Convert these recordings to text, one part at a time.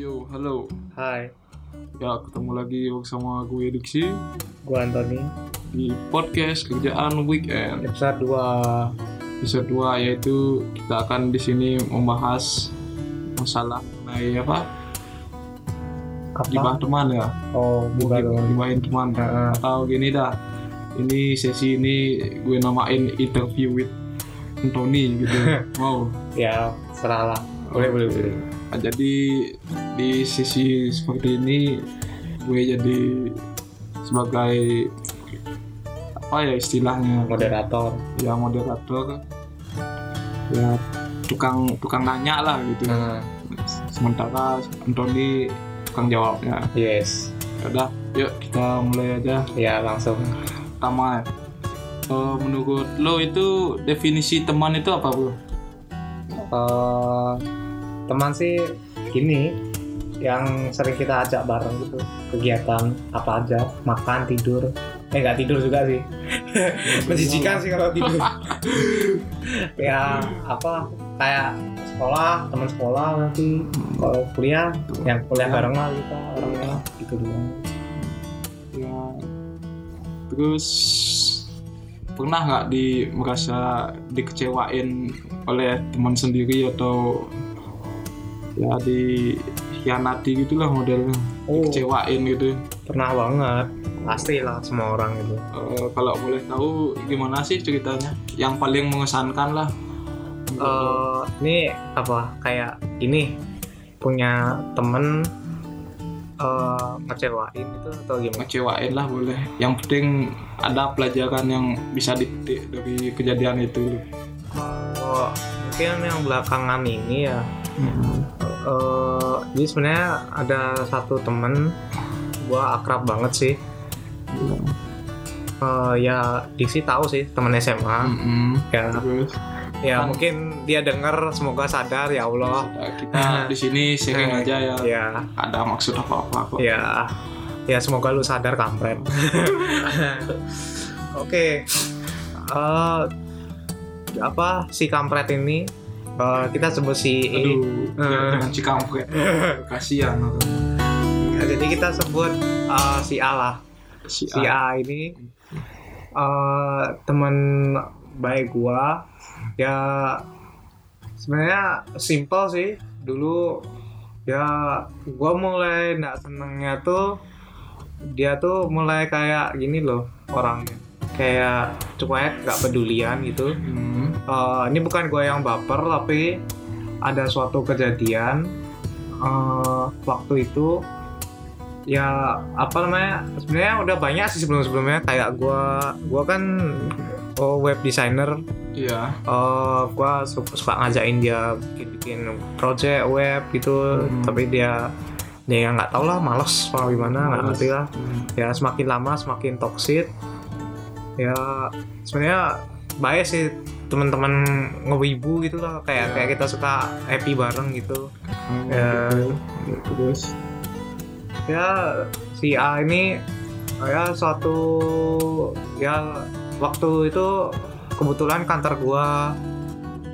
Yo, halo. Hai, Ya, ketemu lagi bersama gue Diksi gua Anthony. di podcast Kerjaan Weekend. Episode 2 Episode 2 yaitu kita akan di sini membahas masalah mengenai apa? apa? Gibah teman ya. Oh, Gibah, bukan. gibahin teman. Nah, Atau gini dah. Ini sesi ini gue namain interview with Anthony gitu. Wow. ya, serah lah. Boleh, boleh, boleh. Nah, jadi di sisi seperti ini gue jadi sebagai apa ya istilahnya Moderator. ya moderator ya tukang tukang nanya lah gitu Nah, sementara Anthony tukang jawabnya yes. Ya udah yuk kita mulai aja Ya, langsung. pertama ya Eh, menurut lo itu definisi teman itu apa bro? Eh, teman sih gini, yang sering kita ajak bareng gitu. Kegiatan apa aja, makan, tidur. Eh, nggak tidur juga sih. Menjijikan sih kalau tidur. ya, apa, kayak sekolah, teman sekolah nanti. Kalau kuliah, yang kuliah bareng lah kita orangnya gitu doang. ya terus pernah nggak di merasa dikecewain oleh teman sendiri atau ya dikhianati gitulah modelnya Oh, kecewain gitu pernah banget. Pasti lah semua orang itu. Eh, kalau boleh tahu gimana sih ceritanya yang paling mengesankan lah eh ini apa kayak ini punya temen eh ngecewain itu atau gimana? ngecewain lah boleh yang penting ada pelajaran yang bisa dipetik dari kejadian itu Oh, mungkin yang belakangan ini ya. Eh jadi sebenarnya ada satu temen gua akrab banget sih. Eh ya Diksi tahu sih temen SMA. Mm-mm. Ya, terus ya Kan- mungkin dia denger semoga sadar ya Allah. kita di sini sharing aja ya Ya, ada maksud apa-apa kok ya ya semoga lu sadar kampret oke Eh, apa si kampret ini eh, kita sebut si aduh Eh. dengan cikampret kasihan. Ya, jadi kita sebut eh, si A lah si si A A ini eh, teman baik gua ya sebenarnya simple sih dulu ya gua mulai nggak senengnya tuh dia tuh mulai kayak gini loh orangnya kayak cuek nggak pedulian gitu Hmm. Eh, ini bukan gue yang baper tapi ada suatu kejadian eh, waktu itu ya apa namanya sebenarnya udah banyak sih sebelum sebelumnya kayak gue gue kan oh, web designer. Iya. Eh gue suka, suka ngajakin dia bikin bikin project web gitu Hmm. tapi dia dia yang nggak tau lah males apa gimana nggak ngerti lah. Hmm. ya semakin lama semakin toxic. Ya sebenarnya baik sih teman-teman ngewibu gitu lah kayak Ya. kayak kita suka happy bareng gitu Oh, Ya. gitu. terus ya si A ini ya suatu ya waktu itu kebetulan kantor gua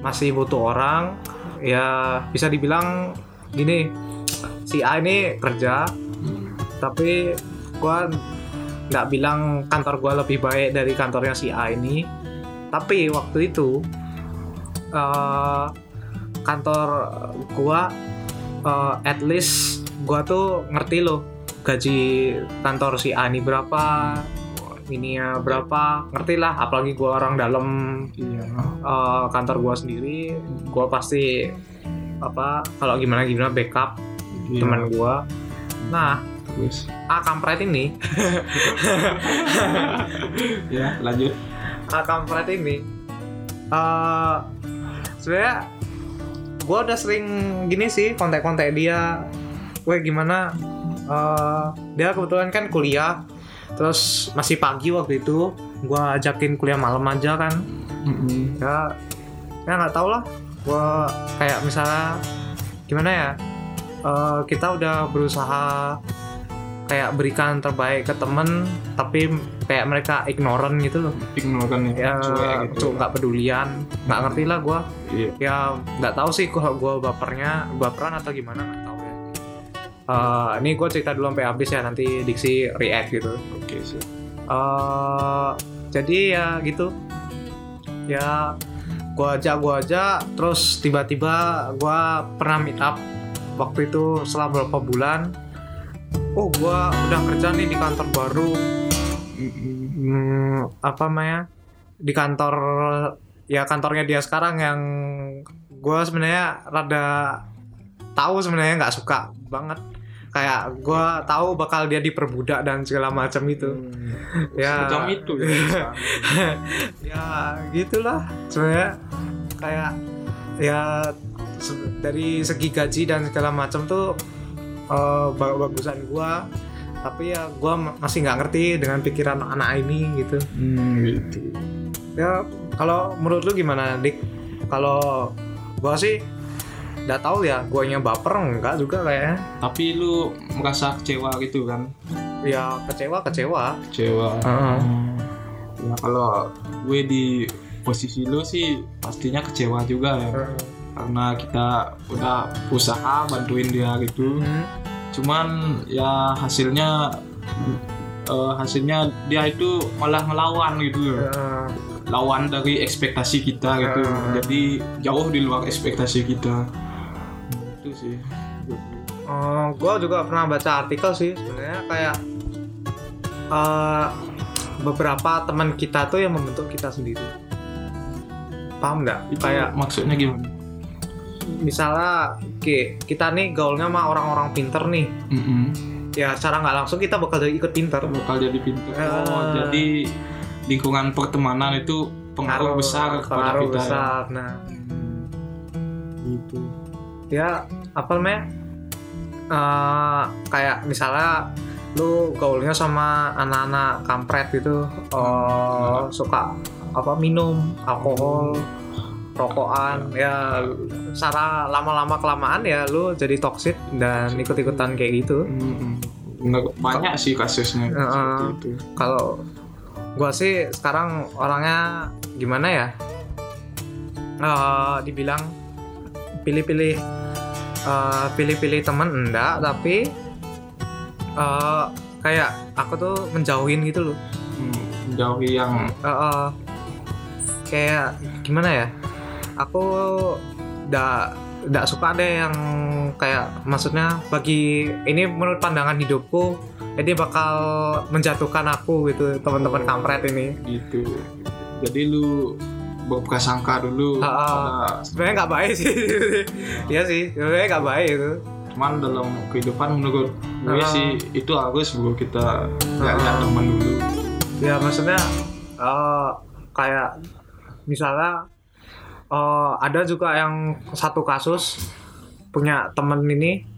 masih butuh orang ya bisa dibilang gini si A ini kerja tapi gua nggak bilang kantor gua lebih baik dari kantornya si A ini tapi waktu itu eh, kantor gua eh, at least gua tuh ngerti loh gaji kantor si A ini berapa ini ya berapa ngerti lah apalagi gua orang dalam iya. eh, kantor gua sendiri gua pasti apa kalau gimana gimana backup iya. teman gua. Nah terus? A kampret ini. Ya lanjut A kampret ini eh sebenarnya gue udah sering gini sih kontak-kontak dia. Gue gimana? Eh dia kebetulan kan kuliah terus masih pagi waktu itu. Gue ajakin kuliah malam aja kan. Ya ya nggak tau lah. Gue kayak misalnya gimana ya? Eh, kita udah berusaha kayak berikan terbaik ke temen tapi kayak mereka ignorant gitu. Loh ignoran ya ya cuek gitu. nggak pedulian nggak ngerti lah gue iya. Ya nggak tahu sih kalau gue bapernya baperan atau gimana nggak tahu ya. Eh, ini gue cerita dulu sampai habis ya nanti diksi react gitu. Oke sih. eh jadi ya gitu. Ya gua aja gua aja terus tiba-tiba gua pernah meet up waktu itu setelah beberapa bulan oh gua udah kerja nih di kantor baru. Hmm, apa namanya di kantor ya kantornya dia sekarang yang gua sebenarnya rada tahu sebenarnya nggak suka banget. Kayak gua tahu bakal dia diperbudak dan segala macam itu. Ya. Semacam itu ya. ya gitulah sebenarnya. Kayak ya dari segi gaji dan segala macam tuh ba- bagusan gua tapi ya gua ma- masih nggak ngerti dengan pikiran anak ini gitu Hmm, gitu. ya kalau menurut lu gimana dik kalau gua sih nggak tahu ya guanya baper enggak juga kayaknya Tapi lu merasa kecewa gitu kan? ya kecewa kecewa Kecewa. Heeh. Hmm. Ya kalau gue di posisi lu sih pastinya kecewa juga ya. Karena kita udah usaha bantuin dia gitu. Hmm. Cuman ya hasilnya eh, hasilnya dia itu malah ngelawan gitu. Eh, lawan dari ekspektasi kita gitu Ah. jadi jauh di luar ekspektasi kita itu sih Uh, gue juga pernah baca artikel sih sebenarnya kayak uh, beberapa teman kita tuh yang membentuk kita sendiri paham nggak kayak maksudnya gimana misalnya oke, kita nih gaulnya sama orang-orang pinter nih. Mm-mm. ya secara nggak langsung kita bakal jadi ikut pinter. Bakal jadi pintar oh Ah. jadi lingkungan pertemanan itu pengaruh besar kepada pengaruh kita ya. besar nah. Gitu. Ya apa namanya? Eh, kayak misalnya lu gaulnya sama anak-anak kampret gitu. Eh, suka apa minum alkohol rokokan ya secara lama-lama kelamaan ya lu jadi toxic dan ikut-ikutan kayak gitu. Bener, banyak sih kasusnya itu. Kalau gua sih sekarang orangnya gimana ya? Eh, dibilang pilih-pilih eh, pilih-pilih temen enggak tapi eh, kayak aku tuh menjauhin gitu loh. Hmm, menjauhi yang Eh, eh, kayak gimana ya aku ndak ndak suka deh yang kayak maksudnya bagi ini menurut pandangan hidupku dia bakal menjatuhkan aku gitu teman-teman kampret ini gitu jadi lu berprasangka dulu Ah, ah. pada- sebenarnya nggak baik sih Iya sih sebenarnya nggak baik itu cuman dalam kehidupan menurut gue Ah. sih itu harus bro kita nggak Ah. teman dulu ya maksudnya eh, kayak misalnya eh, ada juga yang satu kasus punya temen ini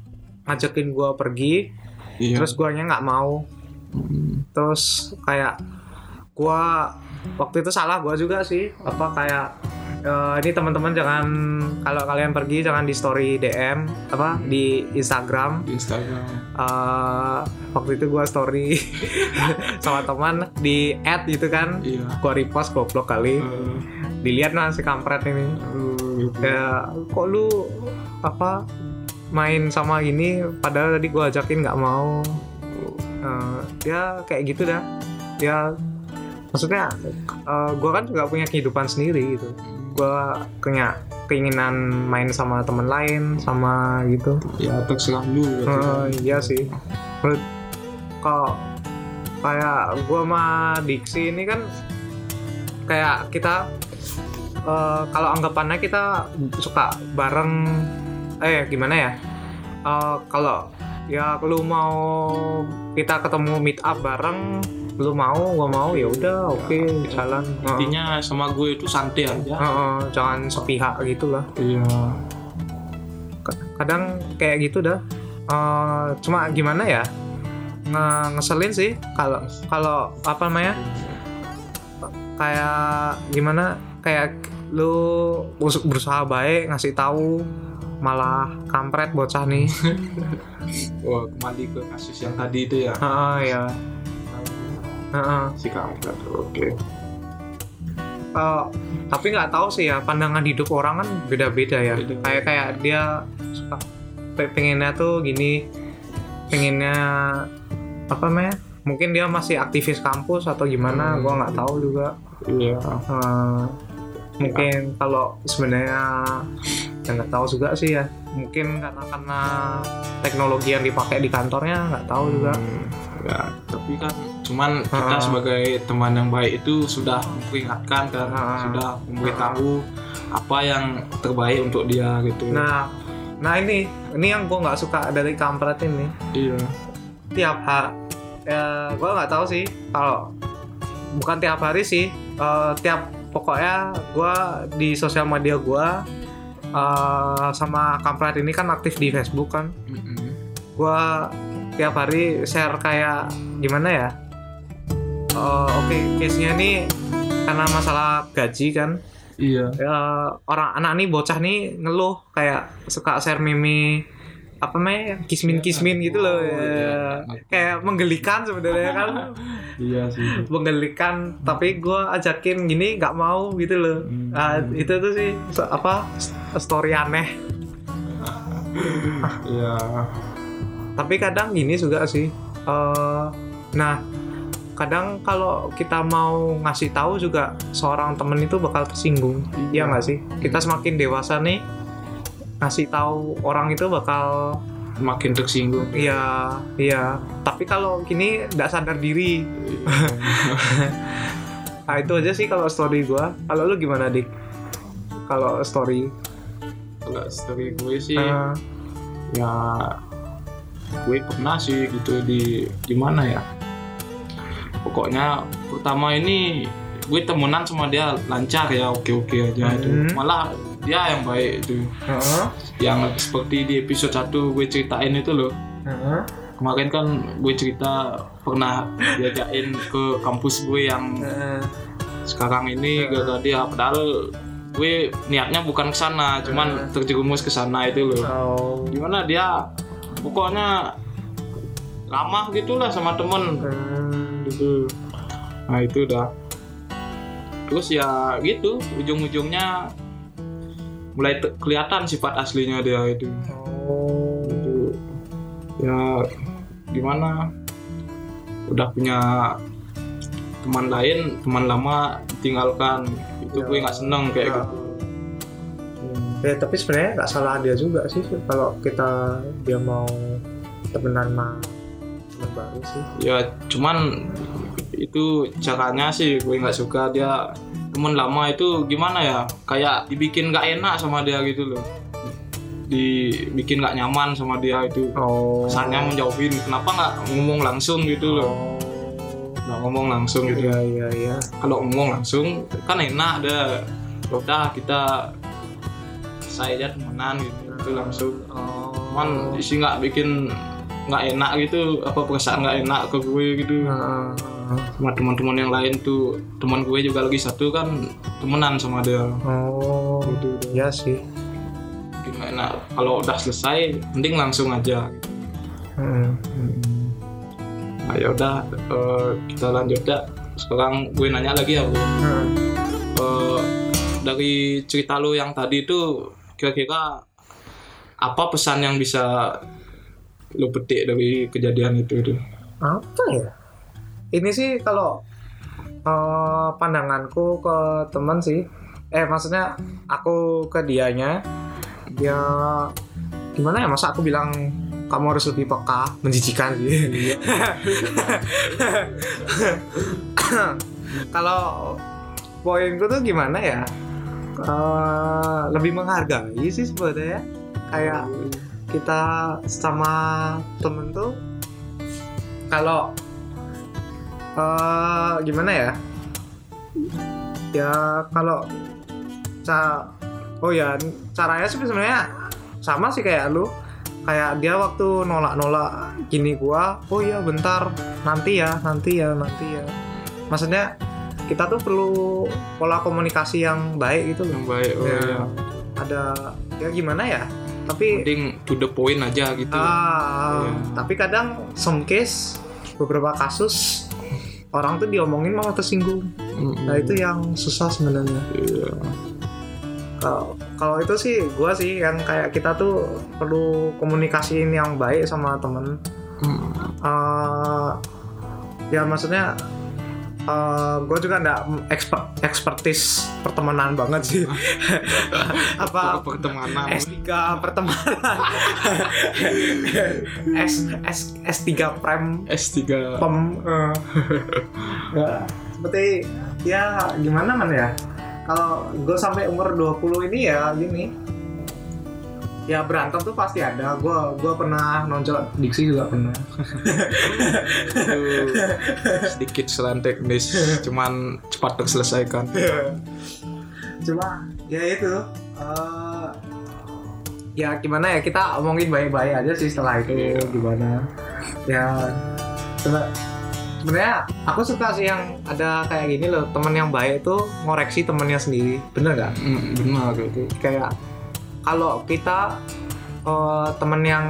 ngajakin gua pergi iya. terus guanya nggak mau. Hmm. terus kayak gua waktu itu salah gua juga sih. Apa kayak eh, ini teman-teman jangan kalau kalian pergi jangan di story DM apa di Instagram. Di Instagram. Eh, waktu itu gua story sama teman di add gitu kan. Iya. Gua repost goblok kali. Eh, dilihat lah si kampret ini gitu. ya kok lu apa main sama ini padahal tadi gua ajakin nggak mau Eh, ya kayak gitu dah ya maksudnya eh, gua kan juga punya kehidupan sendiri gitu gua punya keinginan main sama temen lain sama gitu ya terserah lu gitu. Eh, iya sih. Menurut kalau kayak gua sama Diksi ini kan kayak kita eh, kalau anggapannya kita suka bareng eh gimana ya? Eh, kalau ya lu mau kita ketemu meet up bareng lu mau gua mau ya udah oke jalan. Heeh. intinya sama gue itu santai aja. Heeh, jangan sepihak gitu lah. Iya. Kadang kayak gitu dah. Eh, cuma gimana ya? Nge- ngeselin sih kalau kalau apa namanya? Kayak gimana? Kayak lu bus- berusaha baik ngasih tahu malah kampret bocah nih. Wah, kembali ke kasus yang tadi itu ya? Heeh, ya Heeh. si kampret oke. Eh, tapi nggak tahu sih ya pandangan hidup orang kan beda-beda ya. Beda. kayak kayak dia suka pe- pengennya tuh gini pengennya apa namanya? Mungkin dia masih aktivis kampus atau gimana Hmm. gua nggak tahu juga. Iya. Eh, mungkin kalau sebenarnya ya nggak tahu juga sih ya. Mungkin karena karena teknologi yang dipakai di kantornya nggak tahu juga. Hmm, ya tapi kan cuman kita Ah. sebagai teman yang baik itu sudah memperingatkan kan Ah. sudah memberitahu apa yang terbaik untuk dia gitu. Nah nah ini ini yang gua nggak suka dari kampret ini. Iya. Tiap hari ya gue nggak tahu sih kalau bukan tiap hari sih eh, tiap pokoknya gue di sosial media gue eh, sama kampret ini kan aktif di Facebook kan. Mm-mm. gue tiap hari share kayak gimana ya? Eh, oke case nya ini karena masalah gaji kan. Iya. Ya orang anak nih bocah nih ngeluh kayak suka share meme apa namanya kismin kismin gitu loh Oh, ya. iya. kayak menggelikan sebenarnya kan. Iya sih. Menggelikan tapi gue ajakin gini nggak mau gitu loh. Hmm. Ah, itu tuh sih apa story aneh. Iya. Tapi kadang gini juga sih Eh, nah kadang kalau kita mau ngasih tahu juga seorang temen itu bakal tersinggung. Iya. nggak sih? Kita semakin dewasa nih ngasih tahu orang itu bakal makin tersinggung. Iya iya. Tapi kalau gini nggak sadar diri. Nah itu aja sih kalau story gua. Kalau lu gimana dik? Kalau story? Kalau story gue sih Eh, ya gue pernah sih gitu di di mana ya? Pokoknya pertama ini gue temenan sama dia lancar ya oke oke aja. Itu Hmm. malah dia yang baik itu heeh, yang seperti di episode 1 gue ceritain itu loh heeh, kemarin kan gue cerita pernah diajakin ke kampus gue yang heeh. sekarang ini Hmm. gara-gara dia padahal gue niatnya bukan ke sana cuman Hmm. terjerumus ke sana itu loh Oh. gimana dia pokoknya ramah gitulah sama temen Hmm. gitu nah itu udah terus ya gitu ujung-ujungnya mulai kelihatan sifat aslinya dia itu Oh. itu ya gimana udah punya teman lain teman lama tinggalkan itu Ya. gue nggak seneng kayak Ya. gitu Ya tapi sebenarnya nggak salah dia juga sih kalau kita dia mau temenan sama teman baru sih. ya cuman itu caranya sih gue nggak suka dia temen lama itu gimana ya? Kayak dibikin nggak enak sama dia gitu loh. Dibikin nggak nyaman sama dia itu. Oh. kesannya menjauhin. Kenapa nggak ngomong langsung gitu loh? Oh. nggak ngomong langsung gitu. Iya iya iya. kalau ngomong langsung kan enak ada. Udah kita saya aja temenan gitu itu langsung. Oh. cuman isi nggak bikin nggak enak gitu apa perasaan nggak enak ke gue gitu Sama teman-teman yang lain tuh teman gue juga lagi satu kan temenan sama dia Oh. gitu Iya sih. Enak kalau udah selesai mending langsung aja. Heeh. nah ya udah eh, kita lanjut ya sekarang gue nanya lagi ya bro Heeh. Eh, dari cerita lu yang tadi itu kira-kira apa pesan yang bisa lu petik dari kejadian itu tuh Apa ya? Ini sih kalau eh, pandanganku ke teman sih. Eh maksudnya aku ke dianya ya gimana ya masa aku bilang kamu harus lebih peka menjijikan. Sih kalau poinku tuh gimana ya Eh, lebih menghargai sih sebenarnya. Kayak kita sama temen tuh kalau eh gimana ya? Ya kalau ca oh ya caranya sih sebenarnya sama sih kayak lu. Kayak dia waktu nolak-nolak gini gua oh iya bentar nanti ya nanti ya nanti ya. Maksudnya kita tuh perlu pola komunikasi yang baik gitu loh. Yang baik oh Ya, ya ada ya gimana ya? Tapi mending to the point aja gitu. Ah, Iya. tapi kadang some case beberapa kasus orang tuh diomongin malah tersinggung. Mm-mm. Nah itu yang susah sebenarnya. Iya. Kalau kalau itu sih gua sih yang kayak kita tuh perlu komunikasiin yang baik sama temen. Hmm. eh, ya maksudnya gue juga nggak expert expertise pertemanan banget sih. Apa? Pertemanan. S3 pertemanan. S S S3 prem. S3 pem ya, seperti ya gimana man ya? Kalau gue sampai umur 20 ini ya gini ya berantem tuh pasti ada. Gue gua pernah nonjol diksi juga pernah. Sedikit selain teknis cuman cepat terselesaikan. Cuma ya itu eh, ya gimana ya kita omongin baik-baik aja sih setelah itu Iya. gimana. Ya sebe- sebenarnya aku suka sih yang ada kayak gini loh teman yang baik itu ngoreksi temennya sendiri. Bener gak Hmm, benar itu kayak kalau kita eh, temen yang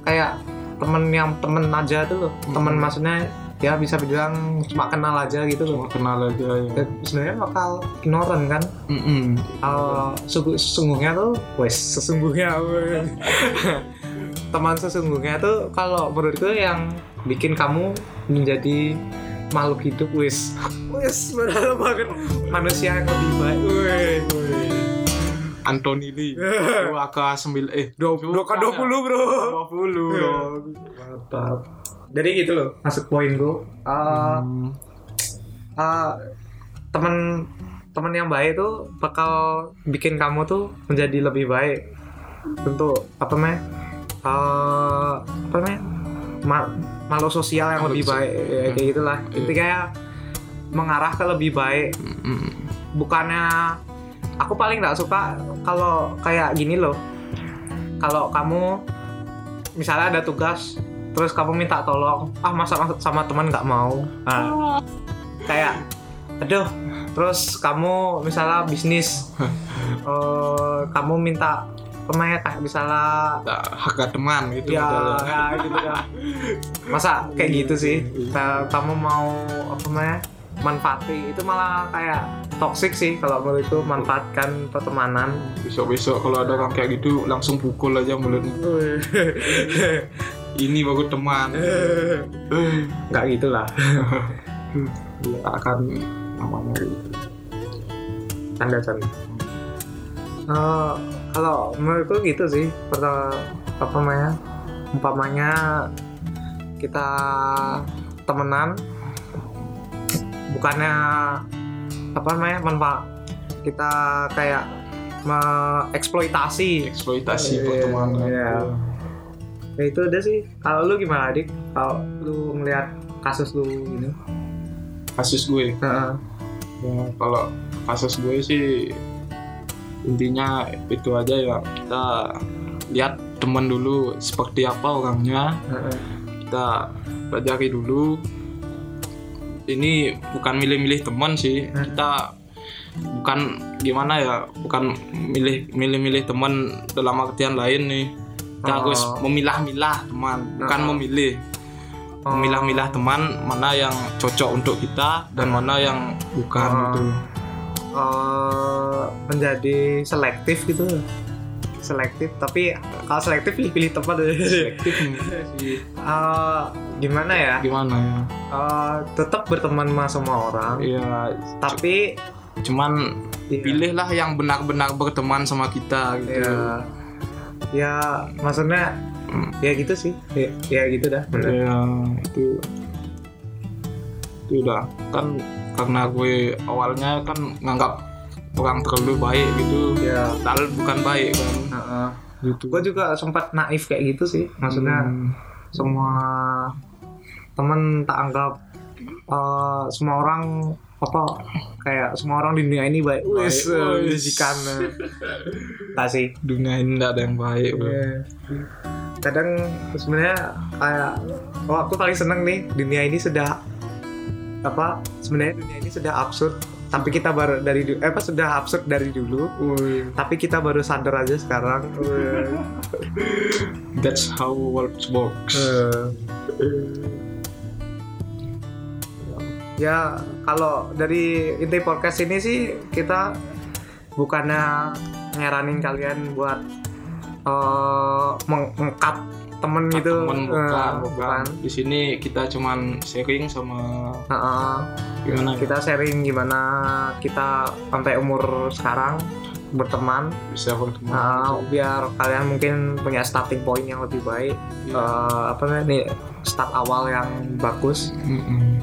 kayak temen yang temen aja tuh loh temen Mhm. maksudnya ya bisa bilang cuma kenal aja gitu loh. Cuma kenal aja ya. Dan sebenarnya bakal ignoran kan? Mm-mm. Uh, sungguh- sesungguhnya tuh wes sesungguhnya. Teman sesungguhnya tuh kalau menurutku yang bikin kamu menjadi makhluk hidup wes. Wes benar banget manusia yang lebih baik. Wes Anthony Lee. AK 9 eh dua dua kan dua puluh bro. 20 dong mantap. Jadi gitu loh masuk poinku uh, Hmm. uh, teman teman yang baik tuh bakal bikin kamu tuh menjadi lebih baik. Untuk apa namanya uh, apa namanya ma- makhluk sosial yang lebih baik ya, kayak gitulah. Iya. intinya mengarah ke lebih baik. Mm-mm. bukannya aku paling nggak suka kalau kayak gini loh. Kalau kamu misalnya ada tugas terus kamu minta tolong ah masa sama teman nggak mau? Nah, kayak aduh terus kamu misalnya bisnis eh, kamu minta pemain kayak misalnya harga teman gitu ya, ya gitu ya. Masa kayak gitu sih? Nah, kamu mau apa namanya manfaati. Itu malah kayak toxic sih kalau menurutku manfaatkan pertemanan. Besok-besok kalau ada orang kayak gitu langsung pukul aja mulutnya ini baru teman. Nggak gitulah Ya, akan namanya gitu. canda canda Eh, kalau menurutku gitu sih pertama apa namanya umpamanya kita temenan bukannya apa namanya manfaat kita kayak mengeksploitasi. Eksploitasi pertemanan iya. ya itu udah sih. Kalau lu gimana adik kalau lu ngelihat kasus lu ini? Kasus gue? Heeh. ya, kalau kasus gue sih intinya itu aja ya. Kita lihat teman dulu seperti apa orangnya. Heeh. kita pelajari dulu ini bukan milih-milih teman sih Hmm. kita bukan gimana ya bukan milih milih-milih teman dalam artian lain nih kita Oh. harus memilah-milah teman bukan Oh. memilih Oh. memilah-milah teman mana yang cocok untuk kita dan mana yang bukan Oh. gitu eh, menjadi selektif gitu selektif tapi kalau selektif pilih-pilih teman selektif sih. Eh, gimana ya? Gimana ya? Eh, tetap berteman sama semua orang. Ya tapi cuman iya, pilihlah yang benar-benar berteman sama kita gitu. Ya ya maksudnya Hmm. ya gitu sih. Ya, ya gitu dah bener. ya itu itu udah. Kan karena gue awalnya kan nganggap orang terlalu baik gitu ya padahal bukan baik kan heeh. gitu gue juga sempat naif kayak gitu sih maksudnya Hmm. semua temen tak anggap eh, semua orang apa kayak semua orang di dunia ini baik wis. bisikan tak sih dunia ini tidak ada yang baik bro. Iya. kadang sebenarnya kayak oh aku paling seneng nih dunia ini sudah apa sebenarnya dunia ini sudah absurd tapi kita baru dari eh, apa sudah absurd dari dulu. Tapi kita baru sadar aja sekarang. That's how world works. Eh. ya kalau dari inti podcast ini sih kita bukannya nyaranin kalian buat eh, mengangkat temen gitu. temen Eh, bukan, bukan. Di sini kita cuman sharing sama Heeh. gimana ya, kita sharing gimana kita sampai umur sekarang berteman. Bisa berteman Nah, biar kalian mungkin punya starting point yang lebih baik. Iya. Eh, apa namanya nih start awal yang bagus. Mm-mm.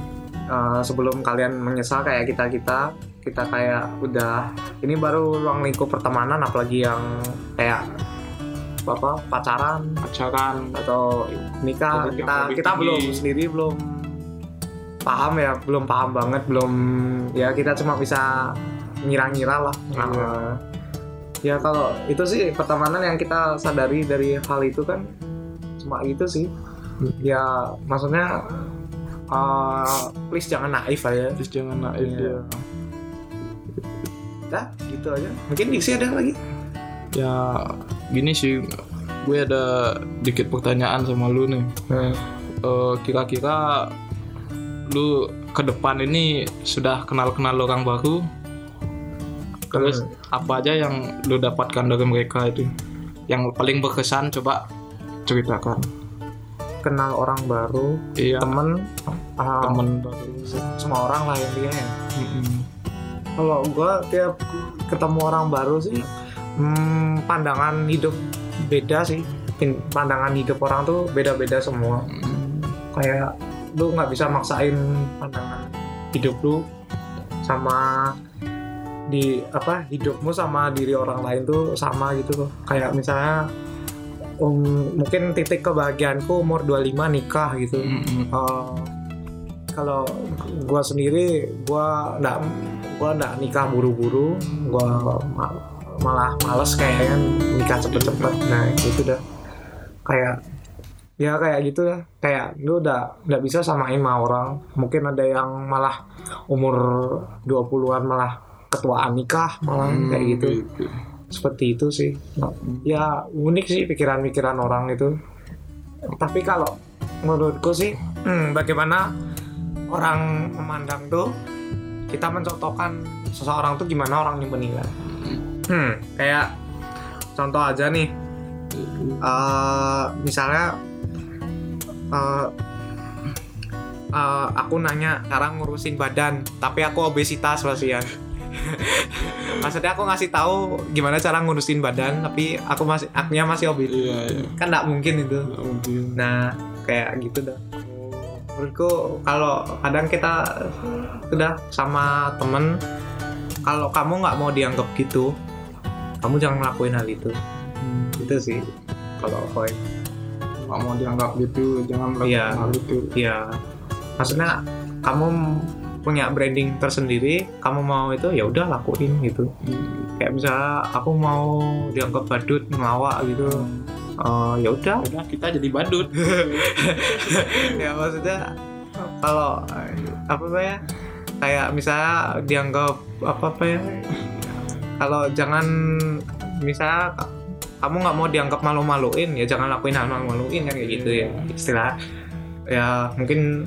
Eh, sebelum kalian menyesal kayak kita kita kita kayak udah ini baru ruang lingkup pertemanan apalagi yang kayak apa pacaran? Pacaran. Atau nikah? Atau kita kita tinggi. belum sendiri belum paham ya belum paham banget belum ya kita cuma bisa ngira-ngira lah. Iya. Nah, ya kalau itu sih pertemanan yang kita sadari dari hal itu kan cuma itu sih. Ya maksudnya uh, please jangan naif aja terus jangan naif Iya. ya dah gitu aja. Mungkin Diksi ada lagi ya gini sih. Gue ada dikit pertanyaan sama lu nih. Eh, kira-kira lu ke depan ini sudah kenal-kenal orang baru? Terus apa aja yang lu dapatkan dari mereka itu? Yang paling berkesan coba ceritakan. Kenal orang baru iya. temen uh, temen baru. semua orang lah intinya ya. Mm-mm. kalau gua tiap ketemu orang baru sih hmm, pandangan hidup beda sih. Pandangan hidup orang tuh beda-beda semua. Mm. kayak lu nggak bisa maksain pandangan hidup lu sama di apa hidupmu sama diri orang lain tuh sama gitu loh. Kayak misalnya um, mungkin titik kebahagiaanku umur 25 nikah gitu. Eh, kalau gua sendiri gua nggak gua nggak nikah buru-buru. Gua malah males kayaknya nikah cepet-cepet. Nah itu dah. Kayak ya kayak gitu ya kayak lu udah nggak bisa samain sama orang. Mungkin ada yang malah umur 20-an malah ketuaan nikah malah Hmm, kayak gitu. seperti itu sih. Ya unik sih pikiran-pikiran orang itu. Tapi kalau menurutku sih hmm, bagaimana orang memandang tuh kita mencontohkan seseorang tuh gimana orang yang menilai hmm, kayak contoh aja nih. Eh, misalnya eh, eh, aku nanya cara ngurusin badan tapi aku obesitas pasian maksudnya aku ngasih tahu gimana cara ngurusin badan tapi aku masih akunya masih obes iya iya. kan nggak mungkin itu. Nggak mungkin. Nah kayak gitu dah. Menurutku kalau kadang kita udah sama temen kalau kamu nggak mau dianggap gitu kamu jangan ngelakuin hal itu. Hmm. itu sih kalau poin nggak mau dianggap gitu jangan melakukan Iya. hal itu. Ya maksudnya kamu punya branding tersendiri kamu mau itu ya udah lakuin gitu. Kayak misalnya aku mau dianggap badut ngelawak gitu. Eh, ya udah. Udah kita jadi badut. Ya maksudnya kalau apa apa ya kayak misalnya dianggap apa apa ya kalau jangan misalnya kamu nggak mau dianggap malu-maluin ya jangan lakuin hal malu-maluin kan kayak gitu ya. Istilah ya mungkin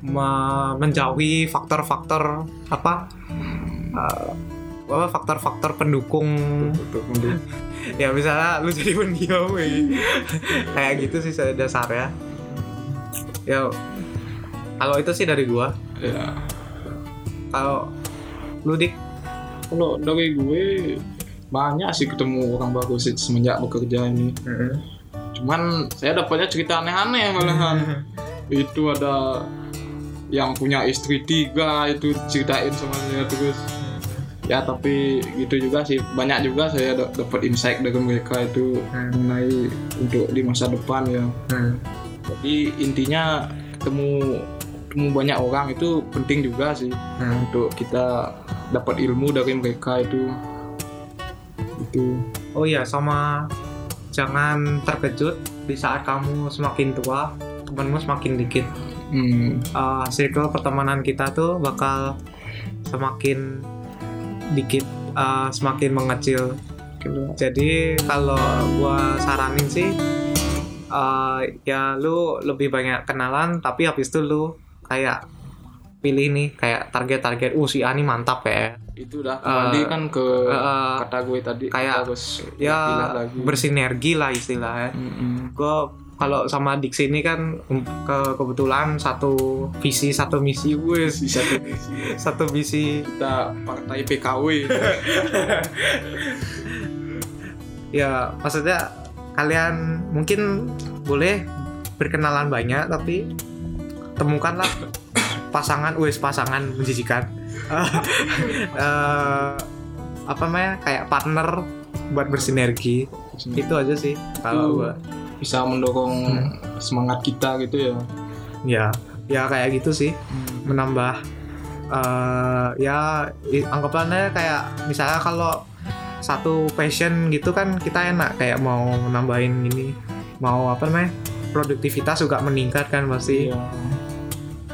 me- menjauhi faktor-faktor apa apa faktor-faktor pendukung. Ya misalnya lu jadi pendiam kayak gitu. kayak gitu sih pada dasarnya ya. Kalau itu sih dari gua. Ya kalau lu dik kalau dari gue banyak sih ketemu orang baru sih semenjak bekerja ini. Cuman saya dapatnya cerita aneh-aneh malahan. Itu ada yang punya istri tiga itu ceritain sama saya terus. Ya tapi gitu juga sih. Banyak juga saya da- dapat insight dari mereka itu Hmm. mengenai untuk di masa depan ya. Hmm. jadi intinya ketemu ketemu banyak orang itu penting juga sih. Hmm. untuk kita dapat ilmu dari mereka itu. Itu. Oh iya sama jangan terkejut di saat kamu semakin tua temanmu semakin dikit. Hmm, uh, circle pertemanan kita tuh bakal semakin dikit uh, semakin mengecil. Jadi kalau gua saranin sih uh, ya lu lebih banyak kenalan tapi habis itu lu kayak pilih nih kayak target-target uh si A nih mantap ya. Itu udah kembali Eh, kan ke uh, kata gue tadi kayak harus ya lagi. bersinergi lah istilahnya. Gue kalau sama Diksi ini kan ke kebetulan satu visi satu misi wes. Di satu satu visi. Kita partai PKW ya maksudnya kalian mungkin boleh berkenalan banyak tapi temukanlah pasangan wes pasangan menjijikan. Eh, apa namanya kayak partner buat bersinergi. Itu aja sih kalau gua. bisa mendorong semangat kita gitu ya. Ya ya kayak gitu sih. Menambah eh ya anggapannya kayak misalnya kalau satu passion gitu kan kita enak kayak mau nambahin ini mau apa namanya produktivitas juga meningkat kan pasti. Iya.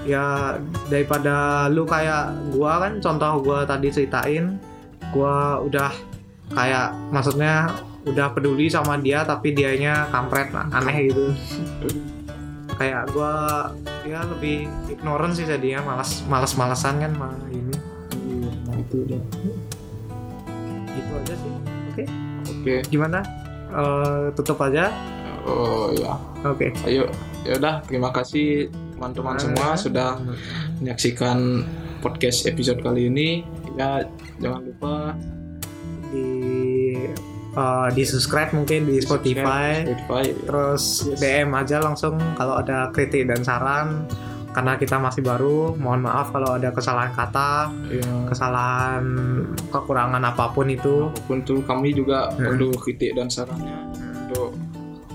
Ya daripada lu kayak gua kan contoh gua tadi ceritain gua udah kayak maksudnya udah peduli sama dia tapi dianya kampret aneh gitu. Kayak gua ya lebih ignorant sih jadinya malas malas malasan kan malah ini. Iya, nah itu dia. Gitu aja sih oke? Oke. Gimana? Eh, tutup aja. Oh ya oke. Ayo ya udah terima kasih teman-teman semua sudah menyaksikan podcast episode kali ini. Ya jangan lupa di eh, di subscribe mungkin di Spotify. Spotify terus Yes. DM aja langsung kalau ada kritik dan saran. Karena kita masih baru mohon maaf kalau ada kesalahan kata ya, kesalahan kekurangan apa pun itu. Apa pun tuh kami juga Hmm. perlu kritik dan sarannya. Untuk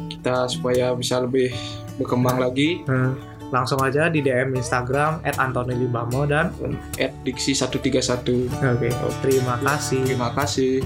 kita supaya bisa lebih berkembang lagi. Hmm, langsung aja di DM Instagram @antoni_libamo dan at diksi 131 oke terima kasih. terima kasih